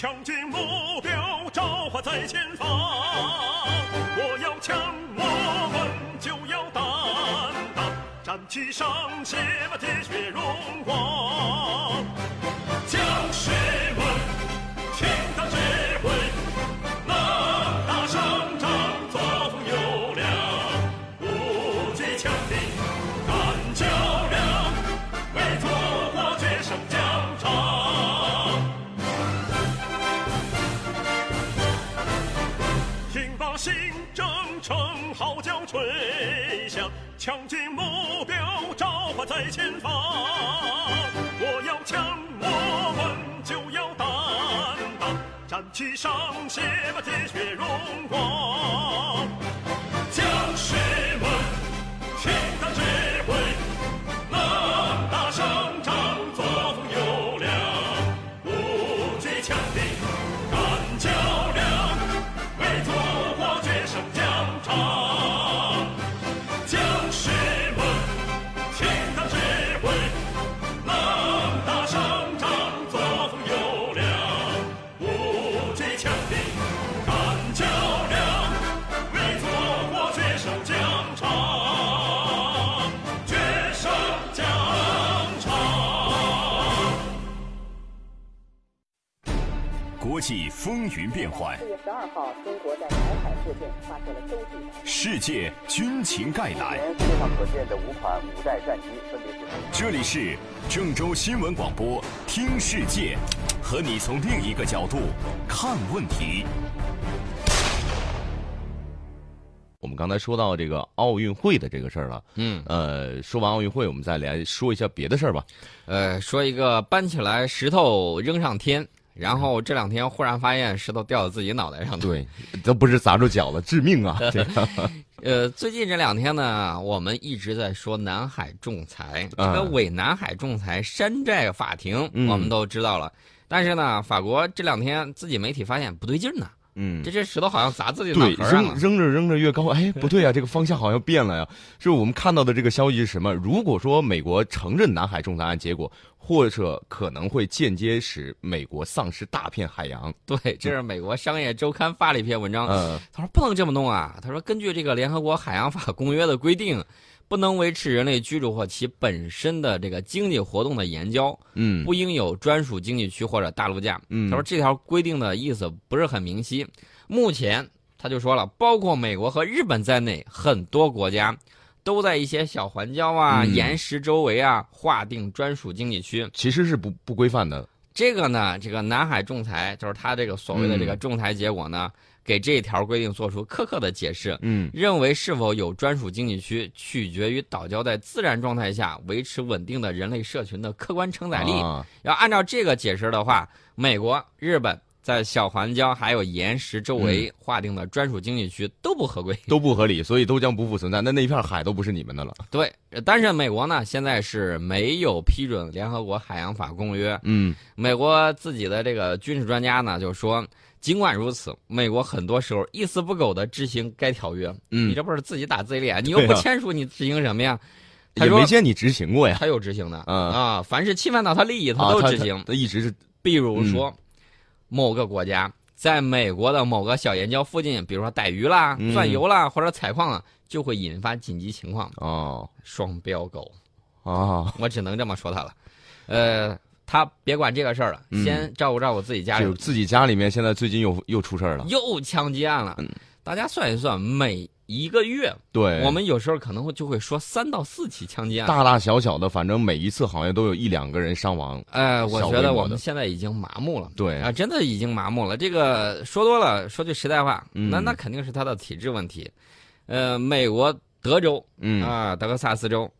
强军目标，召唤在前方。我要强，我们就要担当，战旗上写满铁血吹响，强军目标，召唤在前方。我要强，我们就要担当，战旗上写满铁血荣光。际风云变幻，四月十二号，中国在南海附近发射了洲际导世界军情概览。世界上可见的五款五代战机分别是。这里是郑州新闻广播，听世界，和你从另一个角度看问题。我们刚才说到这个奥运会的这个事儿了，嗯，呃，说完奥运会，我们再来说一下别的事儿吧。呃，说一个搬起来石头扔上天，然后这两天忽然发现石头掉到自己脑袋上。，对，都不是砸着脚了，致命啊！这个呃，最近这两天呢，我们一直在说南海仲裁，这啊个伪南海仲裁山寨法庭，嗯我们都知道了。但是呢，法国这两天自己媒体发现不对劲儿呢，嗯这，这石头好像砸自己脑对，壳上了。扔扔着扔着越高，哎，不 对啊，这个方向好像变了呀。就是我们看到的这个消息是什么？如果说美国承认南海仲裁案结果，或者可能会间接使美国丧失大片海洋。对，这是美国商业周刊发了一篇文章，嗯他说不能这么弄啊！他说，根据这个联合国海洋法公约的规定，不能维持人类居住或其本身的这个经济活动的岩礁，嗯不应有专属经济区或者大陆架。嗯他说这条规定的意思不是很明晰。目前他就说了，包括美国和日本在内，很多国家都在一些小环礁啊、嗯岩石周围啊划定专属经济区。其实是不不规范的。这个呢，这个南海仲裁就是他这个所谓的这个嗯仲裁结果呢，给这一条规定做出苛刻的解释。嗯认为是否有专属经济区，取决于岛礁在自然状态下维持稳定的人类社群的客观承载力。啊要按照这个解释的话，美国、日本在小环礁还有岩石周围划定的专属经济区都不合规。都不合理，所以都将不复存在。那那一片海都不是你们的了。对，但是美国呢，现在是没有批准联合国海洋法公约。嗯美国自己的这个军事专家呢就说，尽管如此，美国很多时候一丝不苟的执行该条约。嗯你这不是自己打自己脸？你又不签署，你执行什么呀？他说也没见你执行过呀。他有执行的嗯啊，凡是侵犯到他利益，他都执行。他一直是比如说，某个国家在美国的某个小岩礁附近，比如说逮鱼啦、嗯钻油啦或者采矿啊，就会引发紧急情况。哦双标狗，哦，我只能这么说他了。呃，他别管这个事儿了，嗯先照顾照顾自己家里就，自己家里面现在最近又又出事儿了。又枪击案了。嗯大家算一算，每一个月，对，我们有时候可能会就会说三到四起枪击案。大大小小的，反正每一次好像都有一两个人伤亡。呃，我觉得我们现在已经麻木了。对啊，真的已经麻木了。这个说多了，说句实在话，嗯那那肯定是他的体制问题。呃，美国德州嗯啊，德克萨斯州，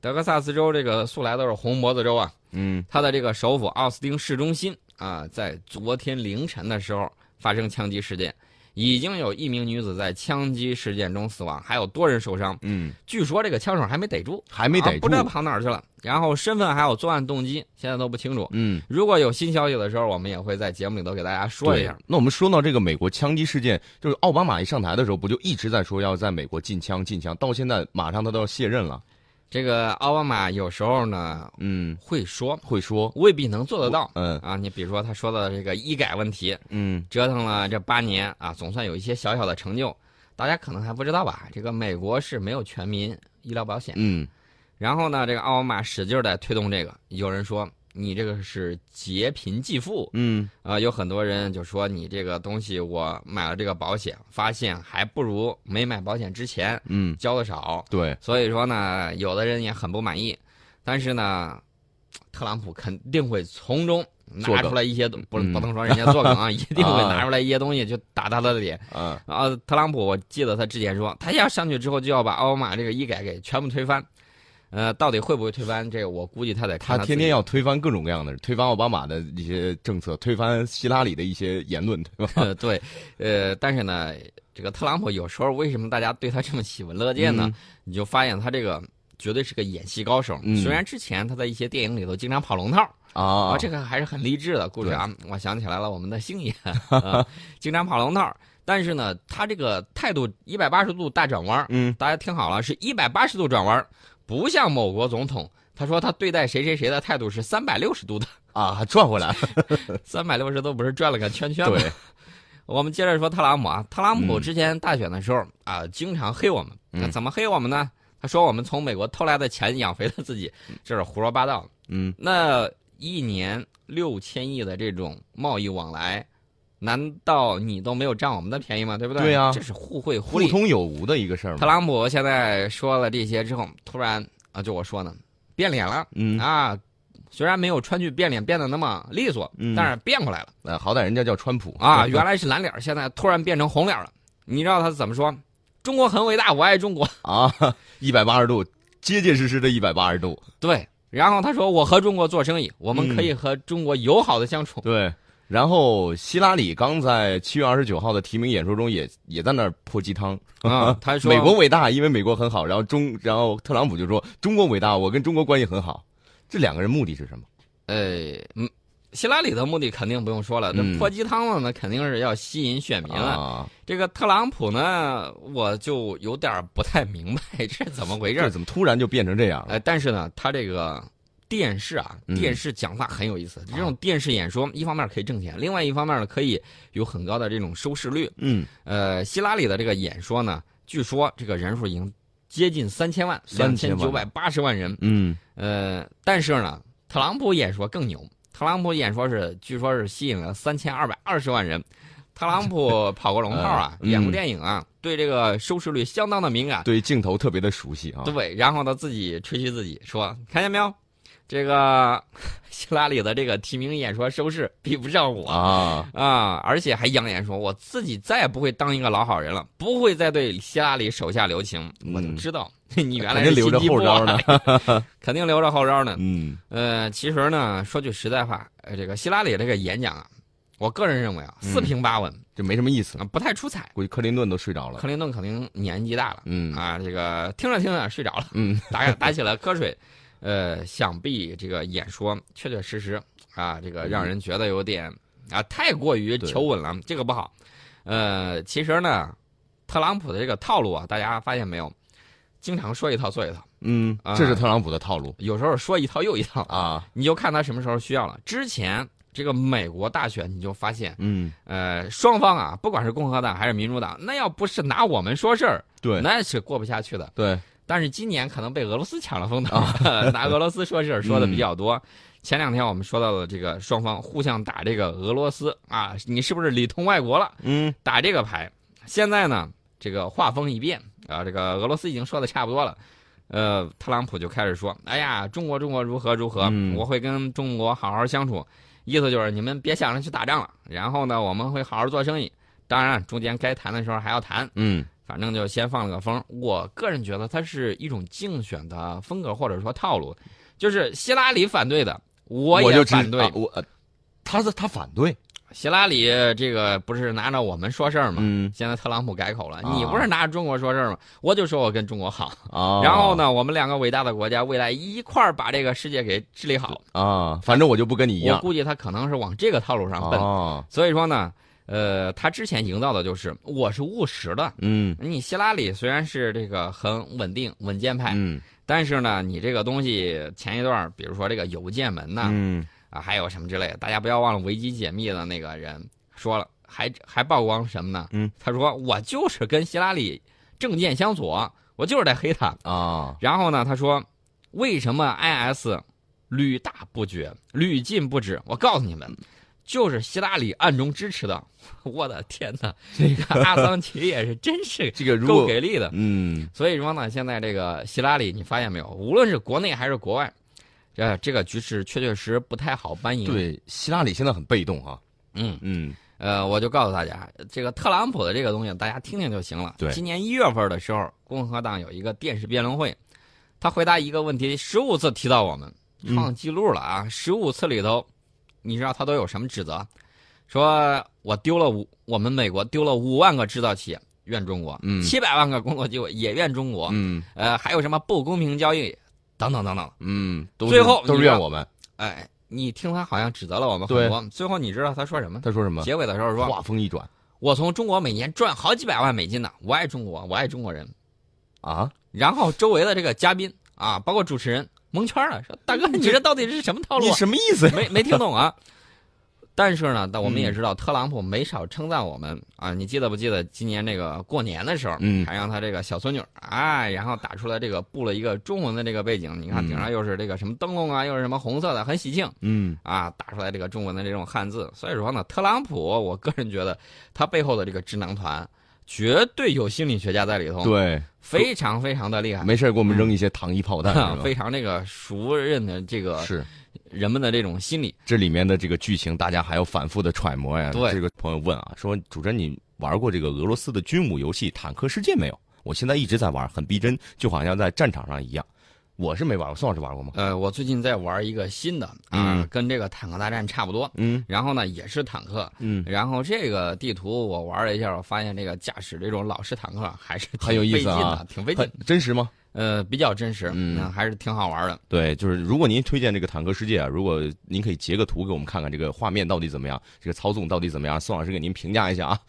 德克萨斯州这个素来都是红脖子州啊，嗯它的这个首府奥斯汀市中心啊，在昨天凌晨的时候发生枪击事件，已经有一名女子在枪击事件中死亡，还有多人受伤。嗯，据说这个枪手还没逮住，还没逮住啊不知道跑哪儿去了。然后身份还有作案动机现在都不清楚。嗯。如果有新消息的时候，我们也会在节目里头给大家说一下。，那我们说到这个美国枪击事件，就是奥巴马一上台的时候，不就一直在说要在美国禁枪禁枪，到现在马上他都要卸任了。这个奥巴马有时候呢嗯，会说，会说，未必能做得到。嗯啊，你比如说他说的这个医改问题，嗯折腾了这八年啊，总算有一些小小的成就。大家可能还不知道吧？这个美国是没有全民医疗保险。嗯然后呢，这个奥巴马使劲儿在推动这个。有人说你这个是劫贫济富，嗯啊、有很多人就说你这个东西我买了这个保险，发现还不如没买保险之前嗯，交的少。对，所以说呢，有的人也很不满意。但是呢，特朗普肯定会从中拿出来一些东，不嗯不能说人家做梗啊，一定会拿出来一些东西去打他的脸。嗯啊，特朗普我记得他之前说，他要上去之后就要把奥巴马这个医改给全部推翻。呃，到底会不会推翻？这个我估计他得他天天要推翻各种各样的，推翻奥巴马的一些政策，推翻希拉里的一些言论，对吧？呃，对，呃，但是呢，这个特朗普有时候为什么大家对他这么喜闻乐见呢？嗯你就发现他这个绝对是个演戏高手。嗯虽然之前他在一些电影里头经常跑龙套啊，这个还是很励志的故事啊。我想起来了，我们的星爷啊，经常跑龙套，但是呢，他这个态度一百八十度大转弯，嗯大家听好了，是一百八十度转弯，不像某国总统。他说他对待谁谁谁的态度是三百六十度的，啊，还转回来了，三百六十度不是转了个圈圈吗？对，我们接着说特朗普啊，特朗普嗯之前大选的时候啊，经常黑我们。怎么黑我们呢？他说我们从美国偷来的钱养肥了自己，这是胡说八道。嗯那一年六千亿的这种贸易往来，难道你都没有占我们的便宜吗？对不对？对呀这是互惠互利。互通有无的一个事儿特。朗普现在说了这些之后，突然啊，就我说呢，变脸了嗯，啊。虽然没有川剧变脸变得那么利索，嗯但是变过来了。呃，好歹人家叫川普啊，原来是蓝脸，现在突然变成红脸了。你知道他怎么说？中国很伟大，我爱中国。啊，一百八十度，结结实实的一百八十度。对，然后他说我和中国做生意，我们可以和中国友好的相处。对，然后希拉里刚在七月二十九号的提名演说中也也在那儿泼鸡汤，啊，他说美国伟大，因为美国很好。然后中，然后特朗普就说中国伟大，我跟中国关系很好。这两个人目的是什么？呃，嗯，希拉里的目的肯定不用说了，这嗯泼鸡汤了呢，肯定是要吸引选民了。啊，这个特朗普呢，我就有点不太明白 这是怎么回事。这怎么突然就变成这样了？呃，但是呢，他这个电视啊，嗯电视讲话很有意思。这种电视演说，一方面可以挣钱，另外一方面呢，可以有很高的这种收视率。嗯，呃，希拉里的这个演说呢，据说这个人数已经接近三千万，两千3000九百八十万人。嗯呃，但是呢，特朗普演说更牛，特朗普演说是据说是吸引了三千二百二十万人。特朗普跑过龙套啊，嗯演过电影啊，对这个收视率相当的敏感。对镜头特别的熟悉啊。对，然后他自己吹嘘自己说：“看见没有，这个 希拉里的这个提名演说收视比不上我啊，啊！而且还扬言说，我自己再也不会当一个老好人了，不会再对希拉里手下留情。我就嗯知道 你原来是留着后招呢，肯定留着后招呢。嗯呃，其实呢，说句实在话，呃，这个希拉里这个演讲啊，我个人认为啊，四嗯平八稳就没什么意思啊，。不太出彩。估计克林顿都睡着了克。林顿肯定年纪大了。嗯啊，这个听着听着睡着了，嗯打打起了瞌睡，呃，想必这个演说确确实实啊，这个让人觉得有点啊太过于求稳了，这个不好。呃，其实呢，特朗普的这个套路啊，大家发现没有，经常说一套做一套，嗯啊，这是特朗普的套路有时候说一套又一套，啊。你就看他什么时候需要了。之前这个美国大选，你就发现，嗯，呃，双方啊，不管是共和党还是民主党，那要不是拿我们说事儿，对那是过不下去的。对，但是今年可能被俄罗斯抢了风头，啊拿俄罗斯说事儿说的嗯比较多。前两天我们说到了这个双方互相打这个俄罗斯啊，你是不是里通外国了？嗯打这个牌。现在呢，这个话风一变啊，这个俄罗斯已经说的差不多了。呃，特朗普就开始说：“哎呀，中国中国如何如何，嗯我会跟中国好好相处。”意思就是你们别想着去打仗了，然后呢，我们会好好做生意。当然，中间该谈的时候还要谈。嗯反正就先放了个风。我个人觉得它是一种竞选的风格或者说套路，就是希拉里反对的，我也反对。啊我呃他是他反对。希拉里这个不是拿着我们说事儿吗？嗯现在特朗普改口了，啊你不是拿着中国说事儿吗？我就说我跟中国好，啊，然后呢，我们两个伟大的国家未来一块儿把这个世界给治理好。啊，反正我就不跟你一样我估计他可能是往这个套路上奔。啊。所以说呢，呃，他之前营造的就是我是务实的。嗯你希拉里虽然是这个很稳定稳健派，嗯但是呢，你这个东西前一段，比如说这个邮件门呐，嗯啊，还有什么之类的，大家不要忘了维基解密的那个人说了，还还曝光什么呢？嗯，他说我就是跟希拉里政见相左，我就是在黑他。啊，然后呢，他说为什么 IS 屡大不绝、屡禁不止？我告诉你们，就是希拉里暗中支持的。我的天哪，这个阿桑奇也是真是够这个如果给力的。嗯所以说呢，现在这个希拉里，你发现没有？无论是国内还是国外，这这个局势确确实不太好搬赢。，对，希拉里现在很被动啊，嗯，嗯呃，我就告诉大家，这个特朗普的这个东西，大家听听就行了。对今年一月份的时候，共和党有一个电视辩论会，他回答一个问题，十五次提到我们，嗯创纪录了啊！十五次里头，你知道他都有什么指责？说我丢了五，我们美国丢了五万个制造企业，怨中国；嗯七百万个工作机会也怨中国。嗯呃，还有什么不公平交易，等等等等。嗯，都最后都怨我们。哎，你听他好像指责了我们对很多，最后你知道他说什么？他说什么？结尾的时候说，话锋一转我从中国每年赚好几百万美金呢，我爱中国，我爱中国人。啊，然后周围的这个嘉宾啊，包括主持人蒙圈了，说大哥，你这到底是什么套路你啊？什么意思呀？没没听懂啊。但是呢，但我们嗯也知道，特朗普没少称赞我们啊。你记得不记得今年这个过年的时候，嗯还让他这个小孙女儿哎，然后打出来这个布了一个中文的这个背景，你看嗯顶上又是这个什么灯笼啊，又是什么红色的，很喜庆。嗯啊，打出来这个中文的这种汉字。所以说呢，特朗普，我个人觉得他背后的这个智囊团，绝对有心理学家在里头，，对，非常非常的厉害，没事给我们扔一些糖衣炮弹，嗯非常那个熟认的这个是人们的这种心理。这里面的这个剧情，大家还要反复的揣摩呀。对这个朋友问啊，说主持人你玩过这个俄罗斯的军武游戏《坦克世界》没有？我现在一直在玩，很逼真，就好像在战场上一样。我是没玩过，宋老师玩过吗？呃，我最近在玩一个新的啊，嗯跟这个坦克大战差不多，嗯然后呢也是坦克。嗯，然后这个地图我玩了一下，我发现这个驾驶这种老式坦克还是挺很有意思啊挺费劲很。真实吗？呃，比较真实，嗯还是挺好玩的。对，就是如果您推荐这个《坦克世界》啊，如果您可以截个图给我们看看，这个画面到底怎么样，这个操纵到底怎么样，宋老师给您评价一下啊。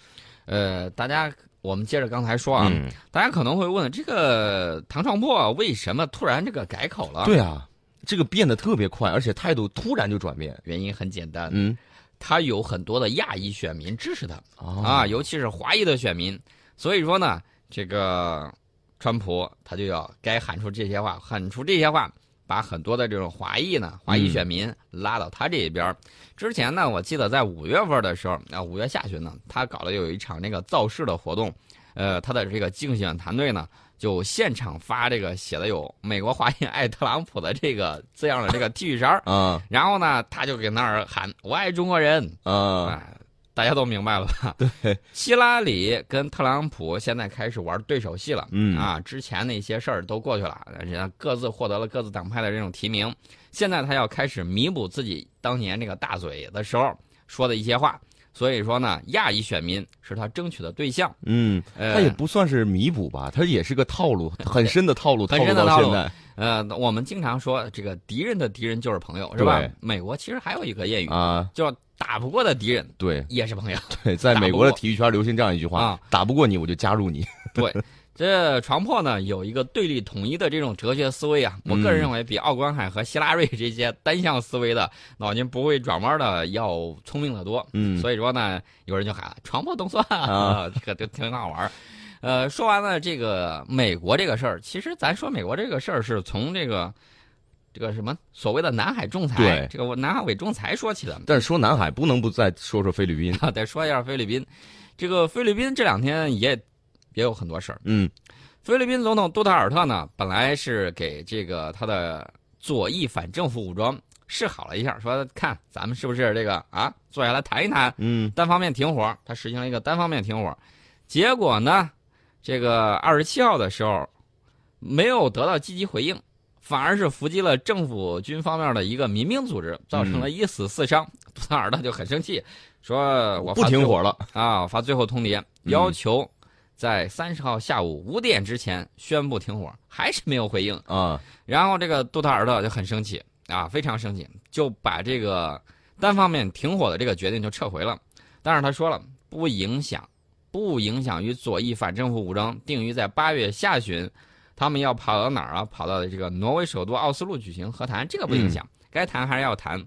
呃，大家，我们接着刚才说啊，嗯，大家可能会问，这个唐创破为什么突然这个改口了？，对啊，这个变得特别快，而且态度突然就转变。原因很简单，嗯他有很多的亚裔选民支持他啊啊，尤其是华裔的选民，所以说呢，这个川普他就要该喊出这些话，喊出这些话。把很多的这种华裔呢，华裔选民拉到他这一边儿。之前呢，我记得在五月份的时候，啊，五月下旬呢，他搞了有一场那个造势的活动，呃，他的这个竞选团队呢，就现场发这个写的有“美国华裔爱特朗普”的这个字样的这个 T 恤衫儿嗯然后呢，他就给那儿喊“我爱中国人”，啊。哎，大家都明白了吧？对，希拉里跟特朗普现在开始玩对手戏了。嗯啊，之前那些事儿都过去了，人家各自获得了各自党派的这种提名，现在他要开始弥补自己当年这个大嘴的时候说的一些话。所以说呢，亚裔选民是他争取的对象。嗯，呃他也不算是弥补吧，他也是个套路，很深的套路，很套深的套路到现在呃，我们经常说这个敌人的敌人就是朋友，是吧？美国其实还有一个谚语，啊，叫打不过的敌人对也是朋友。对，在美国的体育圈流行这样一句话啊：打不过你，我就加入你。对，这床破呢有一个对立统一的这种哲学思维啊，我个人嗯认为比奥关海和希拉瑞这些单向思维的、脑筋不会转弯的要聪明得多。嗯所以说呢，有人就喊床破动算啊，这个就挺好玩。呃，说完了这个美国这个事儿，其实咱说美国这个事儿是从这个这个什么所谓的南海仲裁对，这个南海伪仲裁说起的。但是说南海，不能不再说说菲律宾。啊，再说一下菲律宾，这个菲律宾这两天也也有很多事儿。嗯菲律宾总统杜特尔特呢，本来是给这个他的左翼反政府武装示好了一下，说看咱们是不是这个啊，坐下来谈一谈，嗯单方面停火。他实行了一个单方面停火，结果呢，这个二十七号的时候没有得到积极回应，反而是伏击了政府军方面的一个民兵组织，造成了一死四伤。杜特尔特就很生气，说我不发停火了。啊，发最后通牒，嗯要求在三十号下午五点之前宣布停火，还是没有回应。啊，然后这个杜特尔特就很生气啊，非常生气，就把这个单方面停火的这个决定就撤回了。但是他说了，不影响，不影响与左翼反政府武装定于在八月下旬，他们要跑到哪儿啊？跑到这个挪威首都奥斯陆举行和谈，这个不影响，该谈还是要谈。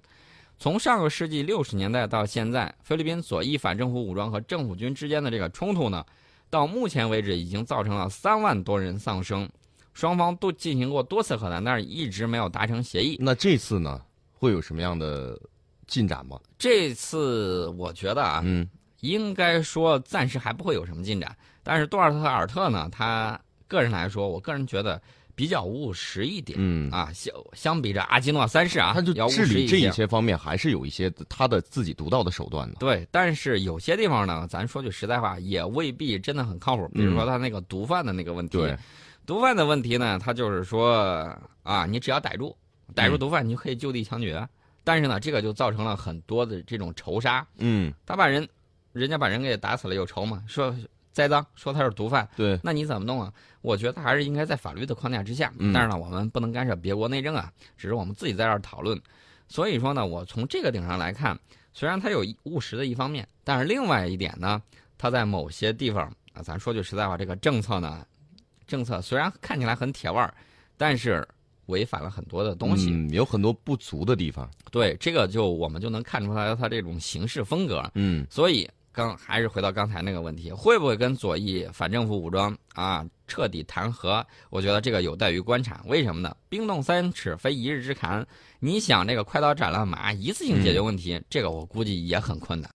从上个世纪六十年代到现在，菲律宾左翼反政府武装和政府军之间的这个冲突呢，到目前为止已经造成了三万多人丧生。双方都进行过多次和谈，但是一直没有达成协议。那这次呢，会有什么样的进展吗？这次我觉得啊，嗯应该说暂时还不会有什么进展。但是杜尔特尔特呢，他个人来说，我个人觉得比较务实一点。嗯，啊，相相比着阿基诺三世啊，他就要务治理这一实一些。些方面还是有一些他的自己独到的手段的。对，但是有些地方呢，咱说句实在话，也未必真的很靠谱。比如说他那个毒贩的那个问题，嗯对，毒贩的问题呢，他就是说啊，你只要逮住逮住嗯毒贩，你就可以就地枪决。但是呢，这个就造成了很多的这种仇杀，嗯，他把人，人家把人给打死了有仇嘛，说栽赃，说他是毒贩，对，那你怎么弄啊？我觉得还是应该在法律的框架之下，嗯但是呢，我们不能干涉别国内政啊，只是我们自己在这儿讨论。所以说呢，我从这个顶上来看，虽然它有务实的一方面，但是另外一点呢，它在某些地方啊，咱说句实在话，这个政策呢，政策虽然看起来很铁腕儿，但是违反了很多的东西。嗯，有很多不足的地方。对，这个就我们就能看出来他这种行事风格。嗯所以刚还是回到刚才那个问题，会不会跟左翼反政府武装啊彻底谈和？我觉得这个有待于观察。为什么呢？冰冻三尺非一日之寒，你想这个快刀斩乱麻，一次性解决问题，这个我估计也很困难。